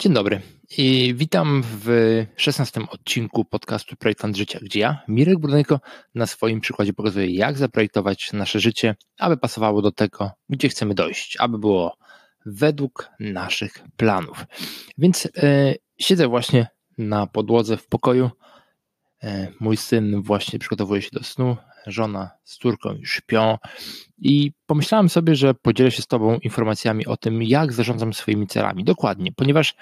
Dzień dobry i witam w szesnastym odcinku podcastu Projektant Życia, gdzie ja, Mirek Brunejko, na swoim przykładzie pokazuję, jak zaprojektować nasze życie, aby pasowało do tego, gdzie chcemy dojść, aby było według naszych planów. Więc e, siedzę właśnie na podłodze w pokoju. E, mój syn właśnie przygotowuje się do snu, żona z córką już śpią i pomyślałem sobie, że podzielę się z Tobą informacjami o tym, jak zarządzam swoimi celami. Dokładnie, ponieważ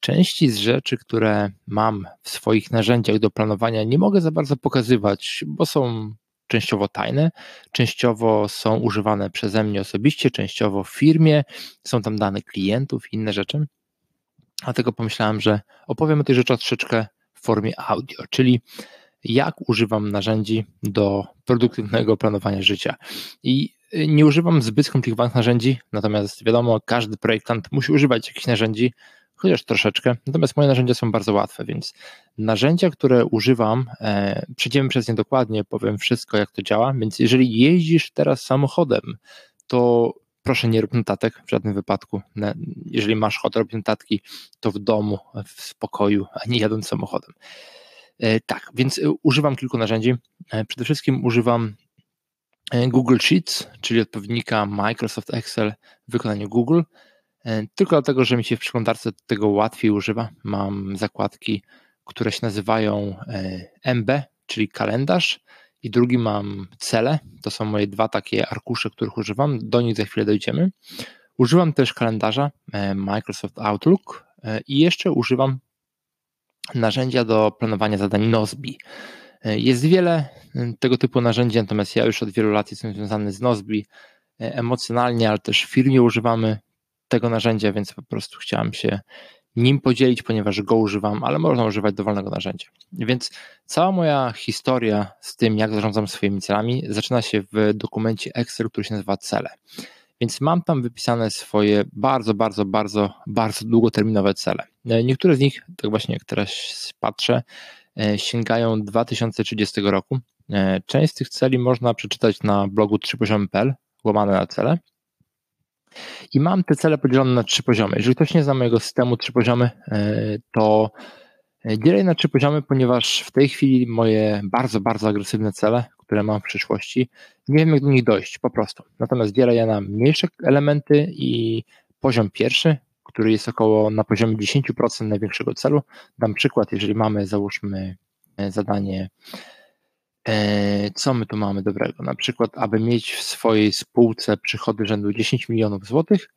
części z rzeczy, które mam w swoich narzędziach do planowania, nie mogę za bardzo pokazywać, bo są częściowo tajne, częściowo są używane przeze mnie osobiście, częściowo w firmie, są tam dane klientów i inne rzeczy. Dlatego pomyślałem, że opowiem o tej rzeczy troszeczkę w formie audio, czyli jak używam narzędzi do produktywnego planowania życia. I y, nie używam zbyt skomplikowanych narzędzi, natomiast wiadomo, każdy projektant musi używać jakichś narzędzi, chociaż troszeczkę. Natomiast moje narzędzia są bardzo łatwe, więc narzędzia, które używam, e, przejdziemy przez nie dokładnie, powiem wszystko, jak to działa. Więc jeżeli jeździsz teraz samochodem, to proszę nie rób notatek w żadnym wypadku. Jeżeli masz ochotę robić notatki, to w domu, w spokoju, a nie jadąc samochodem. E, tak, więc e, używam kilku narzędzi. E, przede wszystkim używam Google Sheets, czyli odpowiednika Microsoft Excel w wykonaniu Google. Tylko dlatego, że mi się w przeglądarce tego łatwiej używa. Mam zakładki, które się nazywają MB, czyli kalendarz, i drugi mam cele. To są moje dwa takie arkusze, których używam. Do nich za chwilę dojdziemy. Używam też kalendarza Microsoft Outlook i jeszcze używam narzędzia do planowania zadań Nozbi. Jest wiele tego typu narzędzi, natomiast ja już od wielu lat jestem związany z Nozbi emocjonalnie, ale też w firmie używamy tego narzędzia, więc po prostu chciałem się nim podzielić, ponieważ go używam, ale można używać dowolnego narzędzia. Więc cała moja historia z tym, jak zarządzam swoimi celami, zaczyna się w dokumencie Excel, który się nazywa Cele. Więc mam tam wypisane swoje bardzo, bardzo, bardzo, bardzo długoterminowe cele. E, niektóre z nich, tak właśnie jak teraz patrzę, e, sięgają 2030 roku. E, część z tych celi można przeczytać na blogu 3poziom.pl, łamane na cele. I mam te cele podzielone na trzy poziomy. Jeżeli ktoś nie zna mojego systemu trzy poziomy, to dzielę je na trzy poziomy, ponieważ w tej chwili moje bardzo, bardzo agresywne cele, które mam w przyszłości, nie wiem jak do nich dojść, po prostu. Natomiast dzielę je na mniejsze elementy i poziom pierwszy, który jest około na poziomie 10% największego celu. Dam przykład, jeżeli mamy, załóżmy, e, zadanie, e, co my tu mamy dobrego? Na przykład, aby mieć w swojej spółce przychody rzędu 10 milionów złotych,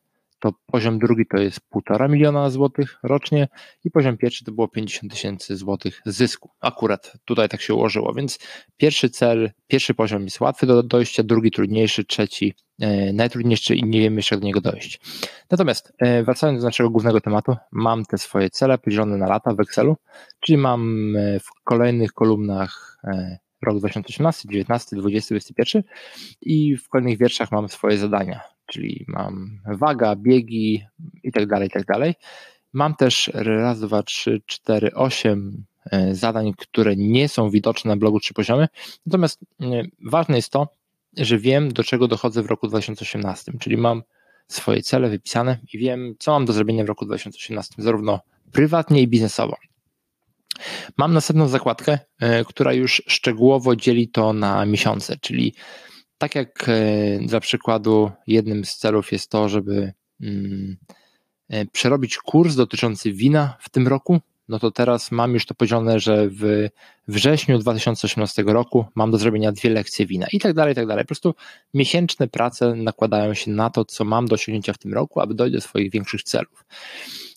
to poziom drugi to jest 1,5 miliona złotych rocznie i poziom pierwszy to było 50 tysięcy złotych zysku. Akurat tutaj tak się ułożyło, więc pierwszy cel, pierwszy poziom jest łatwy do dojścia, drugi trudniejszy, trzeci e, najtrudniejszy i nie wiemy jeszcze jak do niego dojść. Natomiast e, wracając do naszego głównego tematu, mam te swoje cele podzielone na lata w Excelu, czyli mam e, w kolejnych kolumnach rok 2018, 19, 20, 21 i w kolejnych wierszach mam swoje zadania czyli mam waga, biegi i tak dalej, tak dalej. Mam też raz, dwa, trzy, cztery, osiem e, zadań, które nie są widoczne na blogu trzy poziomy. Natomiast e, ważne jest to, że wiem, do czego dochodzę w roku 2018, czyli mam swoje cele wypisane i wiem, co mam do zrobienia w roku 2018, zarówno prywatnie i biznesowo. Mam następną zakładkę, e, która już szczegółowo dzieli to na miesiące, czyli tak jak e, dla przykładu jednym z celów jest to, żeby mm, e, przerobić kurs dotyczący wina w tym roku, no to teraz mam już to podzielone, że w wrześniu 2018 roku mam do zrobienia dwie lekcje wina i tak dalej, i tak dalej. Po prostu miesięczne prace nakładają się na to, co mam do osiągnięcia w tym roku, aby dojść do swoich większych celów.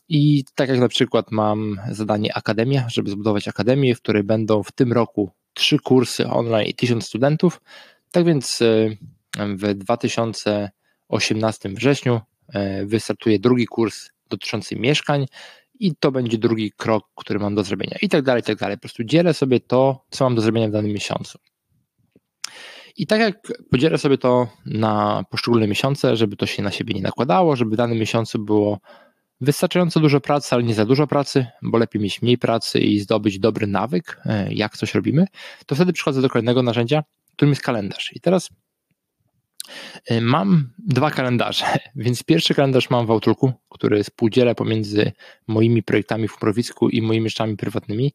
I tak jak na przykład mam zadanie Akademia, żeby zbudować akademię, w której będą w tym roku trzy kursy online i tysiąc studentów, tak więc e, w 2018 wrześniu e, wystartuje drugi kurs dotyczący mieszkań i to będzie drugi krok, który mam do zrobienia i tak dalej, i tak dalej. Po prostu dzielę sobie to, co mam do zrobienia w danym miesiącu. I tak jak podzielę sobie to na poszczególne miesiące, żeby to się na siebie nie nakładało, żeby w danym miesiącu było wystarczająco dużo pracy, ale nie za dużo pracy, bo lepiej mieć mniej pracy i zdobyć dobry nawyk, e, jak coś robimy, to wtedy przychodzę do kolejnego narzędzia, którym jest kalendarz. I teraz Y, mam dwa kalendarze, więc pierwszy kalendarz mam w Outlooku, który współdzielę pomiędzy moimi projektami w Mrowisku i moimi rzeczami prywatnymi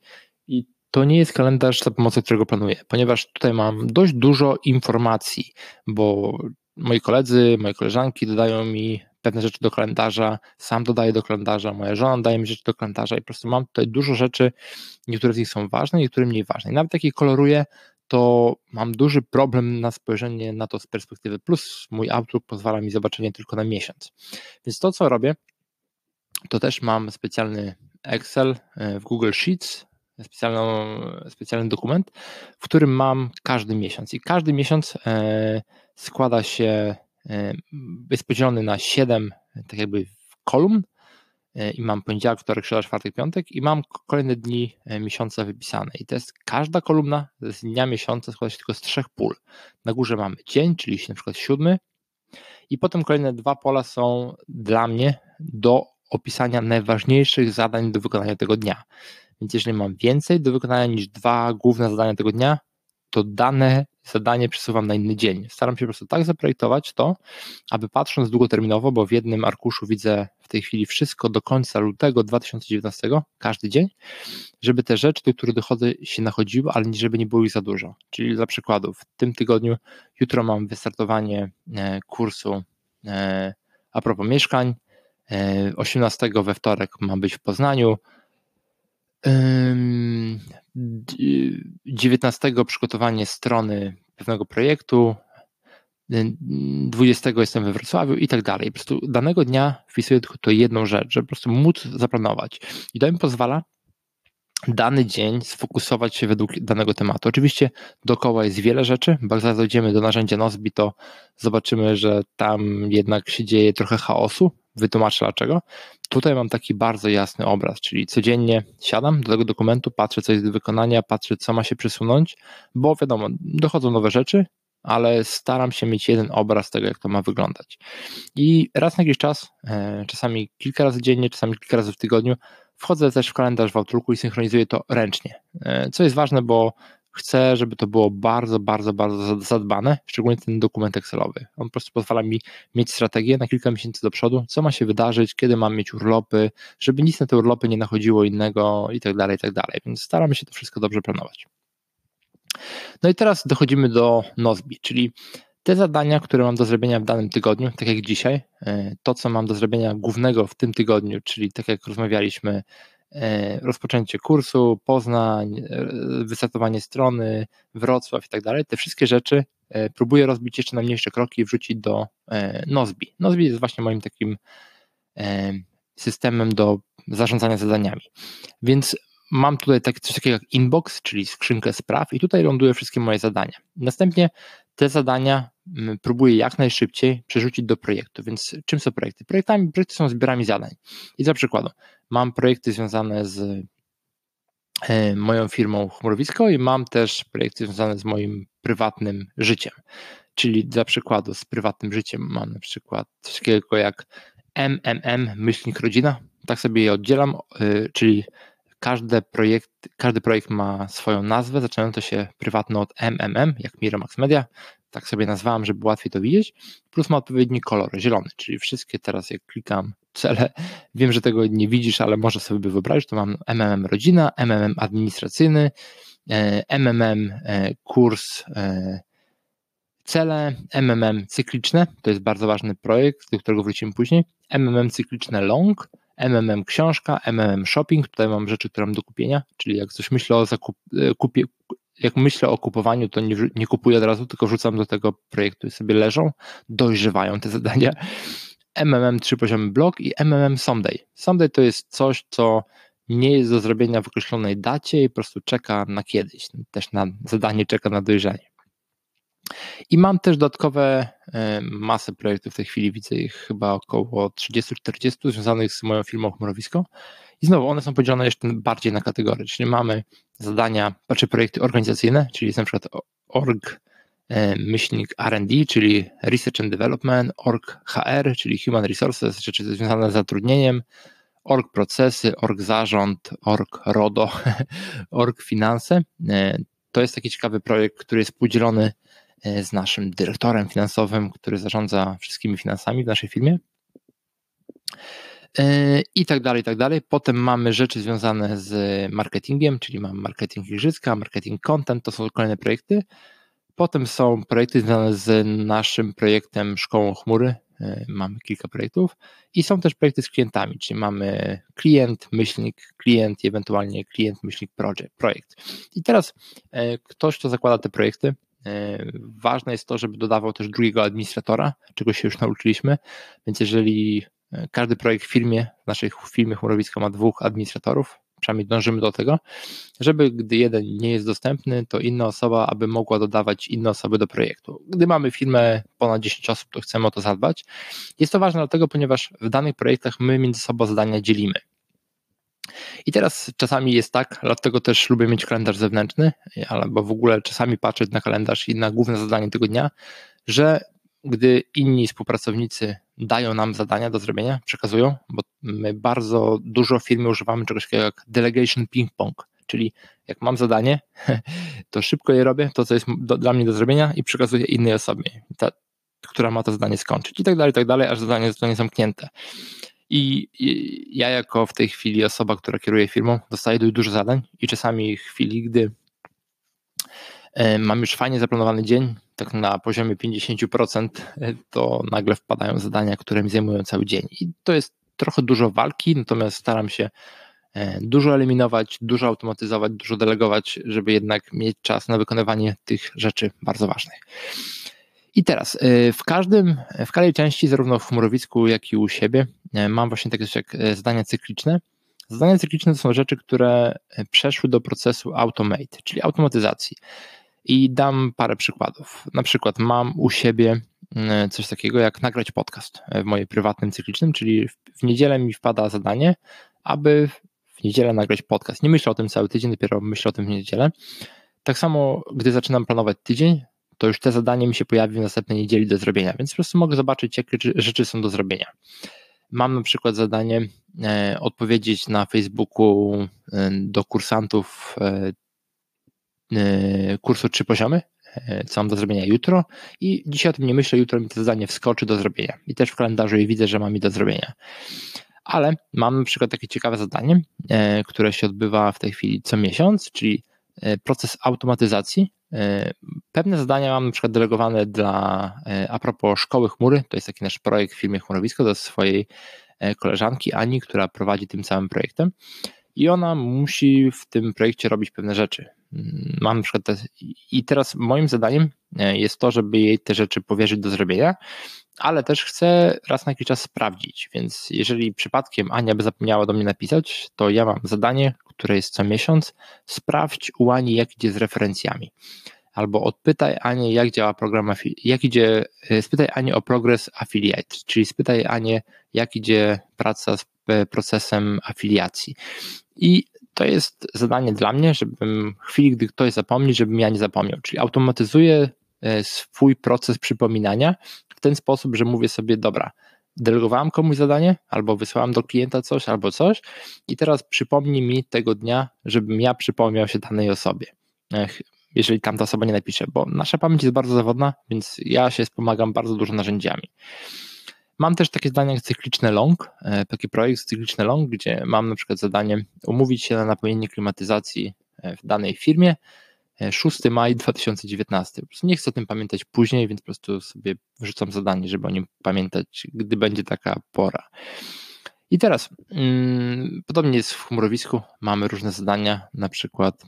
i to nie jest kalendarz, za pomocą którego planuję, ponieważ tutaj mam dość dużo informacji, bo moi koledzy, moje koleżanki dodają mi pewne rzeczy do kalendarza, sam dodaję do kalendarza, moja żona daje mi rzeczy do kalendarza i po prostu mam tutaj dużo rzeczy, niektóre z nich są ważne, niektóre mniej ważne. I nawet jak je koloruję, to mam duży problem na spojrzenie na to z perspektywy plus. Mój Outlook pozwala mi zobaczenie tylko na miesiąc. Więc to, co robię, to też mam specjalny Excel e, w Google Sheets, specjalną, specjalny dokument, w którym mam każdy miesiąc. I każdy miesiąc e, składa się, e, jest podzielony na 7 tak jakby kolumn i mam poniedziałek, wtorek, środa, czwartek, piątek i mam kolejne dni e, miesiąca wypisane. I to jest każda kolumna z dnia miesiąca składa się tylko z trzech pól. Na górze mamy dzień, czyli na przykład siódmy i potem kolejne dwa pola są dla mnie do opisania najważniejszych zadań do wykonania tego dnia. Więc jeżeli mam więcej do wykonania niż dwa główne zadania tego dnia, to dane zadanie przesuwam na inny dzień. Staram się po prostu tak zaprojektować to, aby patrząc długoterminowo, bo w jednym arkuszu widzę tej chwili wszystko do końca lutego 2019, każdy dzień, żeby te rzeczy, do których dochodzę, się nachodziły, ale żeby nie było ich za dużo. Czyli dla przykładu, w tym tygodniu, jutro mam wystartowanie e, kursu e, a propos mieszkań, 18 e, we wtorek mam być w Poznaniu, 19 przygotowanie strony pewnego projektu, 20 jestem we Wrocławiu i tak dalej. Po prostu danego dnia wpisuję tylko to jedną rzecz, żeby po prostu móc zaplanować. I to mi pozwala dany dzień sfokusować się według danego tematu. Oczywiście dookoła jest wiele rzeczy, bo jak zaraz dojdziemy do narzędzia Nozbi, to zobaczymy, że tam jednak się dzieje trochę chaosu, wytłumaczę dlaczego. Tutaj mam taki bardzo jasny obraz, czyli codziennie siadam do tego dokumentu, patrzę, co jest do wykonania, patrzę, co ma się przesunąć, bo wiadomo, dochodzą nowe rzeczy, ale staram się mieć jeden obraz tego, jak to ma wyglądać. I raz na jakiś czas, e, czasami kilka razy dziennie, czasami kilka razy w tygodniu, wchodzę też w kalendarz w Outlooku i synchronizuję to ręcznie. E, co jest ważne, bo chcę, żeby to było bardzo, bardzo, bardzo zadbane, szczególnie ten dokument Excelowy. On po prostu pozwala mi mieć strategię na kilka miesięcy do przodu, co ma się wydarzyć, kiedy mam mieć urlopy, żeby nic na te urlopy nie nachodziło innego i tak dalej, i tak dalej. Więc staramy się to wszystko dobrze planować. No i teraz dochodzimy do Nozbi, czyli te zadania, które mam do zrobienia w danym tygodniu, tak jak dzisiaj, e, to co mam do zrobienia głównego w tym tygodniu, czyli tak jak rozmawialiśmy, E, rozpoczęcie kursu, Poznań, e, wystartowanie strony, Wrocław i tak dalej, te wszystkie rzeczy próbuję rozbić jeszcze na mniejsze kroki i wrzucić do Nozbi. Nozbi jest właśnie moim takim systemem do zarządzania zadaniami. Więc mam tutaj tak, coś takiego jak inbox, czyli skrzynkę spraw i tutaj lądują wszystkie moje zadania. Następnie te zadania mm, próbuję jak najszybciej przerzucić do projektu. Więc czym są projekty? Projektami, projekty są zbiorami zadań. I za przykładu, mam projekty związane z e, moją firmą Chmurowisko i mam też projekty związane z moim prywatnym życiem. Czyli dla przykładu z prywatnym życiem mam na przykład coś takiego jak MMM, myślnik rodzina, tak sobie je oddzielam, e, czyli każdy projekt, każdy projekt ma swoją nazwę, zaczynająco się prywatno od MMM, jak Miramax Media, tak sobie nazwałem, żeby łatwiej to widzieć, plus ma odpowiedni kolor, zielony, czyli wszystkie teraz jak klikam cele, wiem, że tego nie widzisz, ale może sobie wyobrazić, to mam MMM rodzina, MMM administracyjny, MMM e, kurs e, cele, MMM cykliczne, to jest bardzo ważny projekt, do którego wrócimy później, MMM cykliczne long, MMM książka, MMM shopping, tutaj mam rzeczy, które mam do kupienia, czyli jak coś myślę o zakup, e, kupie, jak myślę o kupowaniu, to nie, nie kupuję od razu, tylko wrzucam do tego projektu i sobie leżą, dojrzewają te zadania. MMM trzy poziomy blok i MMM someday. Someday to jest coś, co nie jest do zrobienia w określonej dacie i po prostu czeka na kiedyś. Też na zadanie czeka na dojrzenie. I mam też dodatkowe e, masę projektów w tej chwili, widzę ich chyba około 30-40 związanych z moją firmą Chmurowisko. I znowu one są podzielone jeszcze bardziej na kategorie, czyli mamy zadania, znaczy projekty organizacyjne, czyli jest na przykład org e, myślnik R&D, czyli Research and Development, org HR, czyli Human Resources, rzeczy związane z zatrudnieniem, org procesy, org zarząd, org RODO, org finanse. E, to jest taki ciekawy projekt, który jest podzielony z naszym dyrektorem finansowym, który zarządza wszystkimi finansami w naszej firmie. I tak dalej, i tak dalej. Potem mamy rzeczy związane z marketingiem, czyli mamy marketing igrzyska, marketing content, to są kolejne projekty. Potem są projekty związane z naszym projektem Szkołą Chmury. E, mamy kilka projektów i są też projekty z klientami, czyli mamy klient, myślnik, klient ewentualnie klient, myślnik, projekt. I teraz e, ktoś, kto zakłada te projekty, e, ważne jest to, żeby dodawał też drugiego administratora, czego się już nauczyliśmy, więc jeżeli każdy projekt w firmie, w naszej firmie chmurowiska ma dwóch administratorów, przynajmniej dążymy do tego, żeby gdy jeden nie jest dostępny, to inna osoba, aby mogła dodawać inne osoby do projektu. Gdy mamy firmę ponad 10 osób, to chcemy o to zadbać. Jest to ważne dlatego, ponieważ w danych projektach my między sobą zadania dzielimy. I teraz czasami jest tak, dlatego też lubię mieć kalendarz zewnętrzny, albo w ogóle czasami patrzeć na kalendarz i na główne zadanie tego dnia, że gdy inni współpracownicy dają nam zadania do zrobienia, przekazują, bo my bardzo dużo w firmie używamy czegoś takiego jak delegation ping-pong, czyli jak mam zadanie, to szybko je robię, to co jest do, dla mnie do zrobienia i przekazuję innej osobie, ta, która ma to zadanie skończyć i tak dalej, i tak dalej, aż zadanie zostanie zamknięte. I, ja jako w tej chwili osoba, która kieruje firmą, dostaję dużo zadań i czasami chwili, gdy e, mam już fajnie zaplanowany dzień, tak na poziomie 50%, to nagle wpadają zadania, które mi zajmują cały dzień. I to jest trochę dużo walki, natomiast staram się e, dużo eliminować, dużo automatyzować, dużo delegować, żeby jednak mieć czas na wykonywanie tych rzeczy bardzo ważnych. I teraz e, w każdym, w każdej części, zarówno w chmurowisku, jak i u siebie, e, mam właśnie takie coś jak zadania cykliczne. Zadania cykliczne to są rzeczy, które przeszły do procesu automate, czyli automatyzacji. I dam parę przykładów. Na przykład mam u siebie coś takiego jak nagrać podcast w moim prywatnym cyklicznym, czyli w niedzielę mi wpada zadanie, aby w niedzielę nagrać podcast. Nie myślę o tym cały tydzień, dopiero myślę o tym w niedzielę. Tak samo, gdy zaczynam planować tydzień, to już te zadanie mi się pojawi w następnej niedzieli do zrobienia, więc po prostu mogę zobaczyć, jakie rzeczy są do zrobienia. Mam na przykład zadanie e, odpowiedzieć na Facebooku e, do kursantów e, kursu trzy poziomy, co mam do zrobienia jutro i dzisiaj o tym nie myślę, jutro mi to zadanie wskoczy do zrobienia i też w kalendarzu je widzę, że mam je do zrobienia. Ale mam na przykład takie ciekawe zadanie, które się odbywa w tej chwili co miesiąc, czyli proces automatyzacji. Pewne zadania mam na przykład delegowane dla, a propos szkoły chmury, to jest taki nasz projekt w firmie Chmurowisko do swojej koleżanki Ani, która prowadzi tym samym projektem. I ona musi w tym projekcie robić pewne rzeczy. Mam na przykład te, i teraz moim zadaniem e, jest to, żeby jej te rzeczy powierzyć do zrobienia, ale też chcę raz na jakiś czas sprawdzić, więc jeżeli przypadkiem Ania by zapomniała do mnie napisać, to ja mam zadanie, które jest co miesiąc, sprawdź u Ani jak idzie z referencjami. Albo odpytaj Anię, jak działa program, jak idzie, e, spytaj Anię o progres affiliate, czyli spytaj Anię, jak idzie praca z e, procesem afiliacji. I to jest zadanie dla mnie, żebym w chwili, gdy ktoś zapomni, żebym ja nie zapomniał. Czyli automatyzuję e, swój proces przypominania ten sposób, że mówię sobie, dobra, delegowałem komuś zadanie, albo wysłałem do klienta coś, albo coś i teraz przypomnij mi tego dnia, żebym ja przypomniał się danej osobie, jeżeli tamta osoba nie napisze, bo nasza pamięć jest bardzo zawodna, więc ja się wspomagam bardzo dużo narzędziami. Mam też takie zadania jak cykliczne long, e, taki projekt cykliczne long, gdzie mam na przykład zadanie umówić się na napełnienie klimatyzacji e, w danej firmie 6 e, maj 2019. nie chcę o tym pamiętać później, więc po prostu sobie wrzucam zadanie, żeby o nim pamiętać, gdy będzie taka pora. I teraz, mm, podobnie jest w chmurowisku, mamy różne zadania, na przykład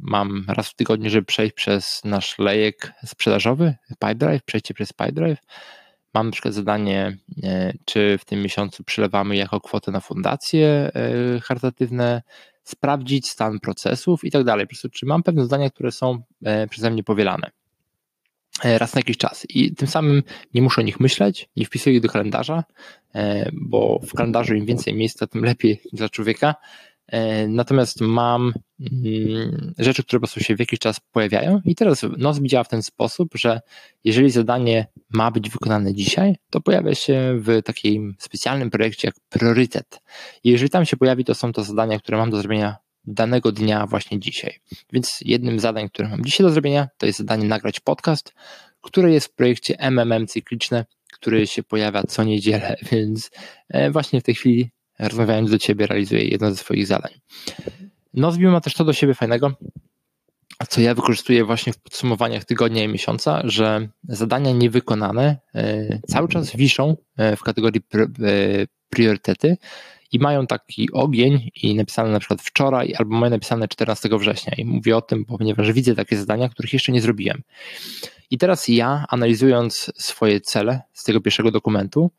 mam raz w tygodniu, żeby przejść przez nasz lejek sprzedażowy, Pipedrive, przejście przez Pipedrive, Mam na przykład zadanie, e, czy w tym miesiącu przylewamy jako kwotę na fundacje e, charytatywne, sprawdzić stan procesów i tak dalej. Po prostu, czy mam pewne zadania, które są e, przeze mnie powielane raz na jakiś czas. I tym samym nie muszę o nich myśleć, nie wpisuję ich do kalendarza, bo w kalendarzu im więcej miejsca, tym lepiej dla człowieka. E, natomiast mam mm, rzeczy, które po prostu się w jakiś czas pojawiają i teraz Nozbi działa w ten sposób, że jeżeli zadanie ma być wykonane dzisiaj, to pojawia się w takim specjalnym projekcie jak priorytet. I jeżeli tam się pojawi, to są to zadania, które mam do zrobienia danego dnia właśnie dzisiaj. Więc jednym z zadań, które mam dzisiaj do zrobienia, to jest zadanie nagrać podcast, które jest w projekcie MMM Cykliczne, który się pojawia co niedzielę, więc e, właśnie w tej chwili rozmawiając do Ciebie realizuję jedno ze swoich zadań. Nozbi ma też to do siebie fajnego, co ja wykorzystuję właśnie w podsumowaniach tygodnia i miesiąca, że zadania niewykonane e, cały czas wiszą e, w kategorii priorytety i mają taki ogień i napisane na przykład wczoraj albo mają napisane 14 września i mówię o tym, ponieważ widzę takie zadania, których jeszcze nie zrobiłem. I teraz ja, analizując swoje cele z tego pierwszego dokumentu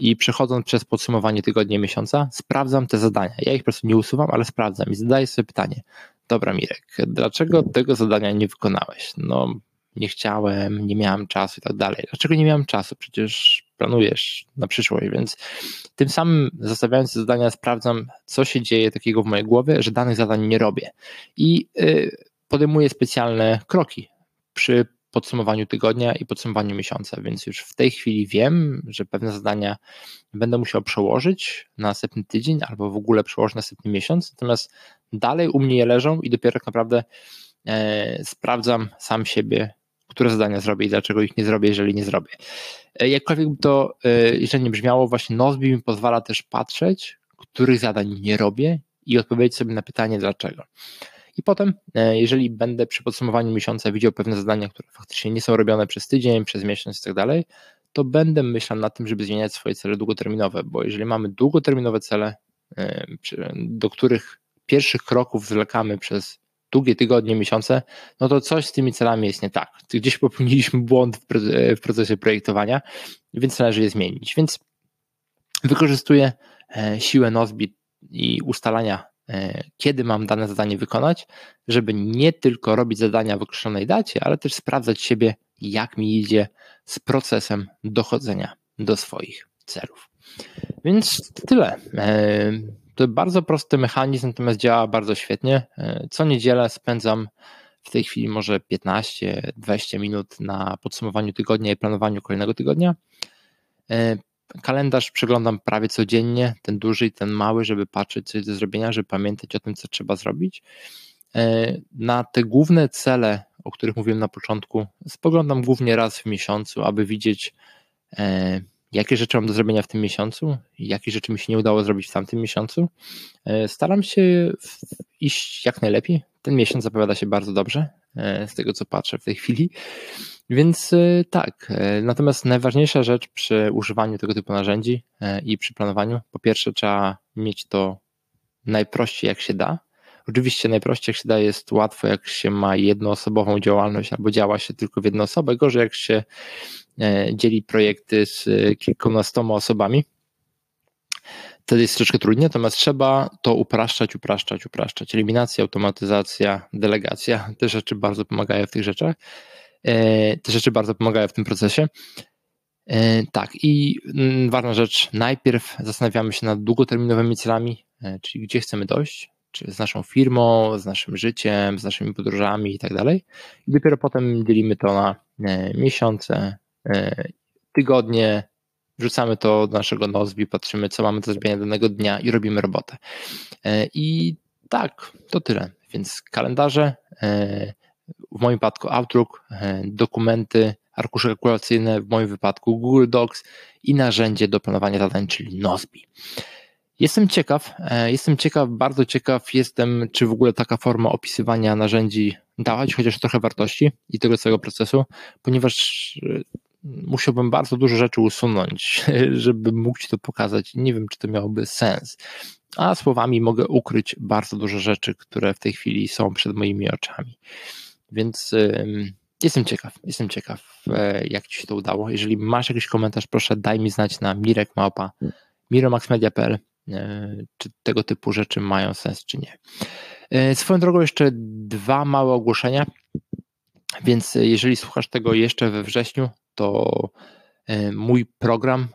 i przechodząc przez podsumowanie tygodnia miesiąca, sprawdzam te zadania. Ja ich po prostu nie usuwam, ale sprawdzam i zadaję sobie pytanie. Dobra, Mirek, dlaczego tego zadania nie wykonałeś? No, nie chciałem, nie miałem czasu i tak dalej. Dlaczego nie miałem czasu? Przecież planujesz na przyszłość, więc tym samym zostawiając zadania sprawdzam, co się dzieje takiego w mojej głowie, że danych zadań nie robię. I y, podejmuję specjalne kroki przy podsumowaniu tygodnia i podsumowaniu miesiąca, więc już w tej chwili wiem, że pewne zadania będę musiał przełożyć na następny tydzień albo w ogóle przełożyć na następny miesiąc, natomiast dalej u mnie je leżą i dopiero tak naprawdę e, sprawdzam sam siebie, które zadania zrobię i dlaczego ich nie zrobię, jeżeli nie zrobię. E, jakkolwiek to e, jeżeli nie brzmiało, właśnie Nozbi mi pozwala też patrzeć, których zadań nie robię i odpowiedzieć sobie na pytanie dlaczego. I potem, e, jeżeli będę przy podsumowaniu miesiąca widział pewne zadania, które faktycznie nie są robione przez tydzień, przez miesiąc i tak dalej, to będę myślał nad tym, żeby zmieniać swoje cele długoterminowe, bo jeżeli mamy długoterminowe cele, do których pierwszych kroków zwlekamy przez długie tygodnie, miesiące, no to coś z tymi celami jest nie tak. Gdzieś popełniliśmy błąd w procesie projektowania, więc należy je zmienić. Więc wykorzystuję e, siłę Nozbi i ustalania, e, kiedy mam dane zadanie wykonać, żeby nie tylko robić zadania w określonej dacie, ale też sprawdzać siebie, jak mi idzie z procesem dochodzenia do swoich celów. Więc tyle. E, to bardzo prosty mechanizm, natomiast działa bardzo świetnie. E, co niedzielę spędzam w tej chwili może 15-20 minut na podsumowaniu tygodnia i planowaniu kolejnego tygodnia. E, kalendarz przeglądam prawie codziennie, ten duży i ten mały, żeby patrzeć, co jest do zrobienia, żeby pamiętać o tym, co trzeba zrobić. E, na te główne cele, o których mówiłem na początku, spoglądam głównie raz w miesiącu, aby widzieć, jakie rzeczy mam do zrobienia w tym miesiącu, jakie rzeczy mi się nie udało zrobić w tamtym miesiącu. E, staram się iść jak najlepiej. Ten miesiąc zapowiada się bardzo dobrze, e, z tego co patrzę w tej chwili. Więc e, tak, natomiast najważniejsza rzecz przy używaniu tego typu narzędzi i przy planowaniu, po pierwsze trzeba mieć to najprościej jak się da. Oczywiście najprościej jak się da jest łatwo, jak się ma jednoosobową działalność albo działa się tylko w jedną osobę, gorzej jak się E, dzieli projekty z e, kilkunastoma osobami. Wtedy jest troszkę trudniej, natomiast trzeba to upraszczać, upraszczać, upraszczać. Eliminacja, automatyzacja, delegacja, te rzeczy bardzo pomagają w tych rzeczach. E, te rzeczy bardzo pomagają w tym procesie. Tak, i mm, ważna rzecz, najpierw zastanawiamy się nad długoterminowymi celami, czyli gdzie chcemy dojść, czy z naszą firmą, z naszym życiem, z naszymi podróżami i tak dalej. I dopiero potem dzielimy to na miesiące, E, tygodnie, wrzucamy to do naszego Nozbi, patrzymy, co mamy do zrobienia danego dnia i robimy robotę. E, I tak, to tyle. Więc kalendarze, e, w moim wypadku Outlook, dokumenty, arkusze kalkulacyjne, w moim wypadku Google Docs i narzędzie do planowania zadań, czyli Nozbi. Jestem ciekaw, jestem ciekaw, bardzo ciekaw jestem, czy w ogóle taka forma opisywania narzędzi dawać chociaż trochę wartości i tego całego procesu, ponieważ musiałbym bardzo dużo rzeczy usunąć, żeby mógł Ci to pokazać. Nie wiem, czy to miałoby sens. A słowami mogę ukryć bardzo dużo rzeczy, które w tej chwili są przed moimi oczami. Więc jestem ciekaw, jestem ciekaw, e, jak Ci się to udało. Jeżeli masz jakiś komentarz, proszę daj mi znać na mirekmałpa miromaxmedia.pl e, czy tego typu rzeczy mają sens, czy nie. E, swoją drogą jeszcze dwa małe ogłoszenia. Więc jeżeli słuchasz tego jeszcze we wrześniu, to mój program,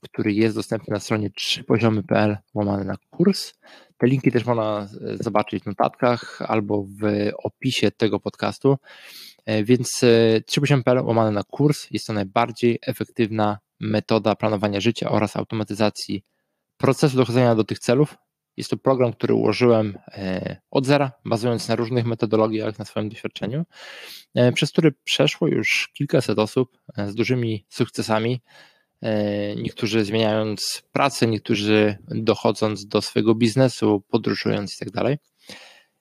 który jest dostępny na stronie 3poziomy.pl łamany na kurs. Te linki też można e, zobaczyć w notatkach albo w opisie tego podcastu. Więc 3poziom.pl łamany na kurs jest to najbardziej efektywna metoda planowania życia oraz automatyzacji procesu dochodzenia do tych celów, Jest to program, który ułożyłem od zera, bazując na różnych metodologiach, na swoim doświadczeniu, przez który przeszło już kilkaset osób z dużymi sukcesami. Niektórzy zmieniając pracę, niektórzy dochodząc do swojego biznesu, podróżując i tak dalej.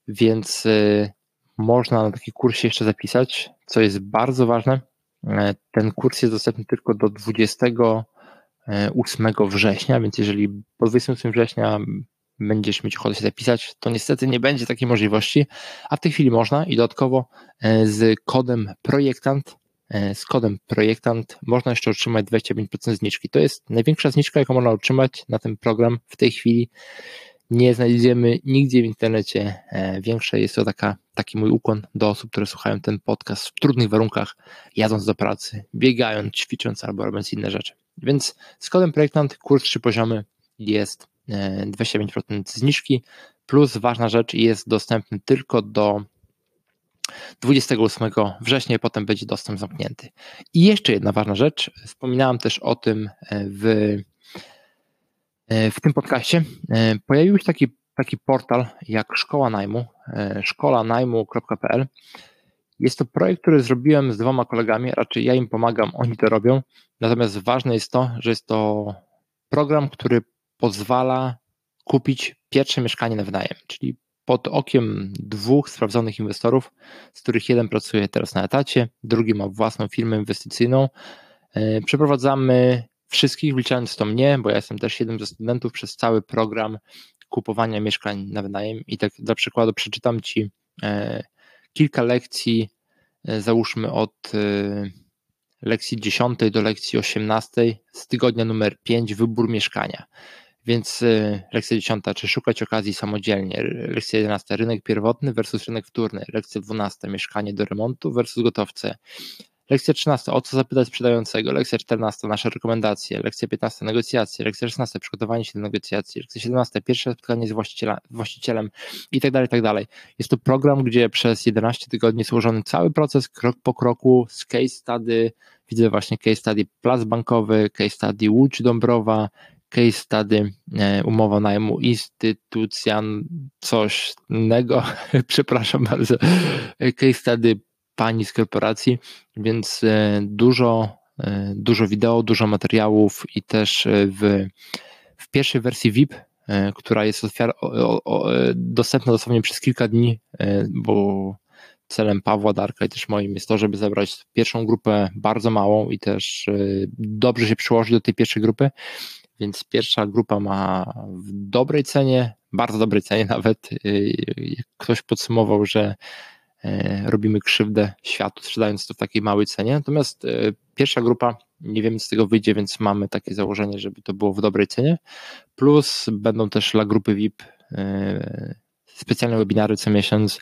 Więc można na taki kurs się jeszcze zapisać, co jest bardzo ważne. E, ten kurs jest dostępny tylko do 28 września, więc jeżeli po 28 września będziesz mieć ochotę się zapisać, to niestety nie będzie takiej możliwości, a w tej chwili można i dodatkowo e, z kodem projektant e, z kodem projektant można jeszcze otrzymać 25% zniżki. To jest największa zniżka, jaką można otrzymać na ten program w tej chwili nie znajdziemy nigdzie w internecie e, większe. Jest to taka, taki mój ukłon do osób, które słuchają ten podcast w trudnych warunkach, jadąc do pracy, biegając, ćwicząc albo robiąc inne rzeczy. Więc z kodem projektant kurs 3 poziomy jest 25% e, zniżki, plus ważna rzecz jest dostępny tylko do 28 września, potem będzie dostęp zamknięty. I jeszcze jedna ważna rzecz, wspominałem też o tym e, w E, w tym podcaście e, pojawił się taki, taki portal jak Szkoła Najmu, szkolanajmu.pl. Jest to projekt, który zrobiłem z dwoma kolegami, raczej ja im pomagam, oni to robią. Natomiast ważne jest to, że jest to program, który pozwala kupić pierwsze mieszkanie na wynajem, czyli pod okiem dwóch sprawdzonych inwestorów, z których jeden pracuje teraz na etacie, drugi ma własną firmę inwestycyjną. Przeprowadzamy wszystkich, wliczając to mnie, bo ja jestem też jednym ze studentów przez cały program kupowania mieszkań na wynajem. I tak dla przykładu przeczytam Ci e, kilka lekcji, e, załóżmy od e, lekcji 10 do lekcji 18 z tygodnia numer 5, wybór mieszkania. Więc lekcja 10, czy szukać okazji samodzielnie. Lekcja 11, rynek pierwotny versus rynek wtórny. Lekcja 12, mieszkanie do remontu versus gotowce. Lekcja 13. O co zapytać sprzedającego? Lekcja 14. Nasze rekomendacje. Lekcja 15. Negocjacje. Lekcja 16. Przygotowanie się do negocjacji. Lekcja 17. Pierwsze spotkanie z właścicielem, właścicielem i tak dalej, tak dalej. Jest to program, gdzie przez 11 tygodni złożony cały proces krok po kroku z case study. Widzę właśnie case study plac bankowy, case study Łódź Dąbrowa, case study e, umowa najmu instytucja coś innego, przepraszam bardzo, case study pani z korporacji, więc e, dużo, e, dużo wideo, dużo materiałów i też e, w, w pierwszej wersji VIP, która jest o, o, dostępna dosłownie przez kilka dni, bo celem Pawła Darka i też moim jest to, żeby zebrać pierwszą grupę bardzo małą i też dobrze się przyłożyć do tej pierwszej grupy. Więc pierwsza grupa ma w dobrej cenie, bardzo dobrej cenie nawet. Ktoś podsumował, że E, robimy krzywdę światu, sprzedając to w takiej małej cenie. Natomiast pierwsza grupa, nie wiem, co z tego wyjdzie, więc mamy takie założenie, żeby to było w dobrej cenie. Plus będą też dla grupy VIP specjalne webinary co miesiąc.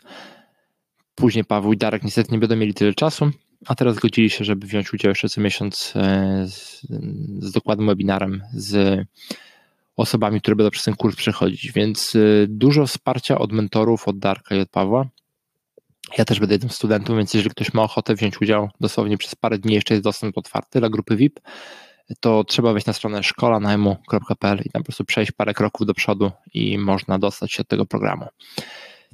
Później Paweł i Darek niestety nie będą mieli tyle czasu, a teraz zgodzili się, żeby wziąć udział jeszcze co miesiąc z, z dokładnym webinarem z osobami, które będą przez ten kurs przechodzić, więc dużo wsparcia od mentorów, od Darka i od Pawła. Ja też będę jednym studentów, więc jeżeli ktoś ma ochotę wziąć udział, dosłownie przez parę dni jeszcze jest dostęp otwarty dla grupy VIP, to trzeba wejść na stronę szkolanajmu.pl i tam po prostu przejść parę kroków do przodu i można dostać się od tego programu.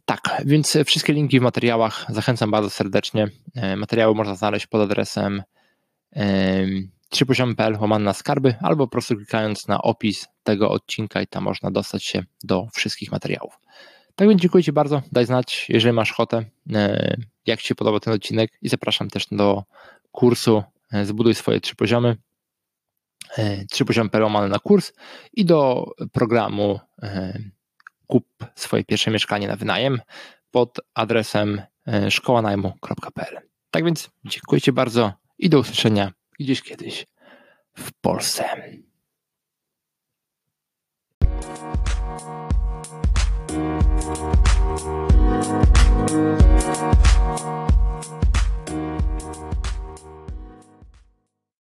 Tak, więc wszystkie linki w materiałach zachęcam bardzo serdecznie. E, materiały można znaleźć pod adresem 3poziom.pl łamane na skarby albo po prostu klikając na opis tego odcinka i tam można dostać się do wszystkich materiałów. Tak więc dziękuję Ci bardzo. Daj znać, jeżeli masz ochotę, e, jak Ci się podoba ten odcinek i zapraszam też do kursu e, Zbuduj swoje trzy poziomy. E, trzy poziomy perłamane na kurs i do programu kup swoje pierwsze mieszkanie na wynajem pod adresem e, szkołanajmu.pl. Tak więc dziękuję Ci bardzo i do usłyszenia gdzieś kiedyś w Polsce.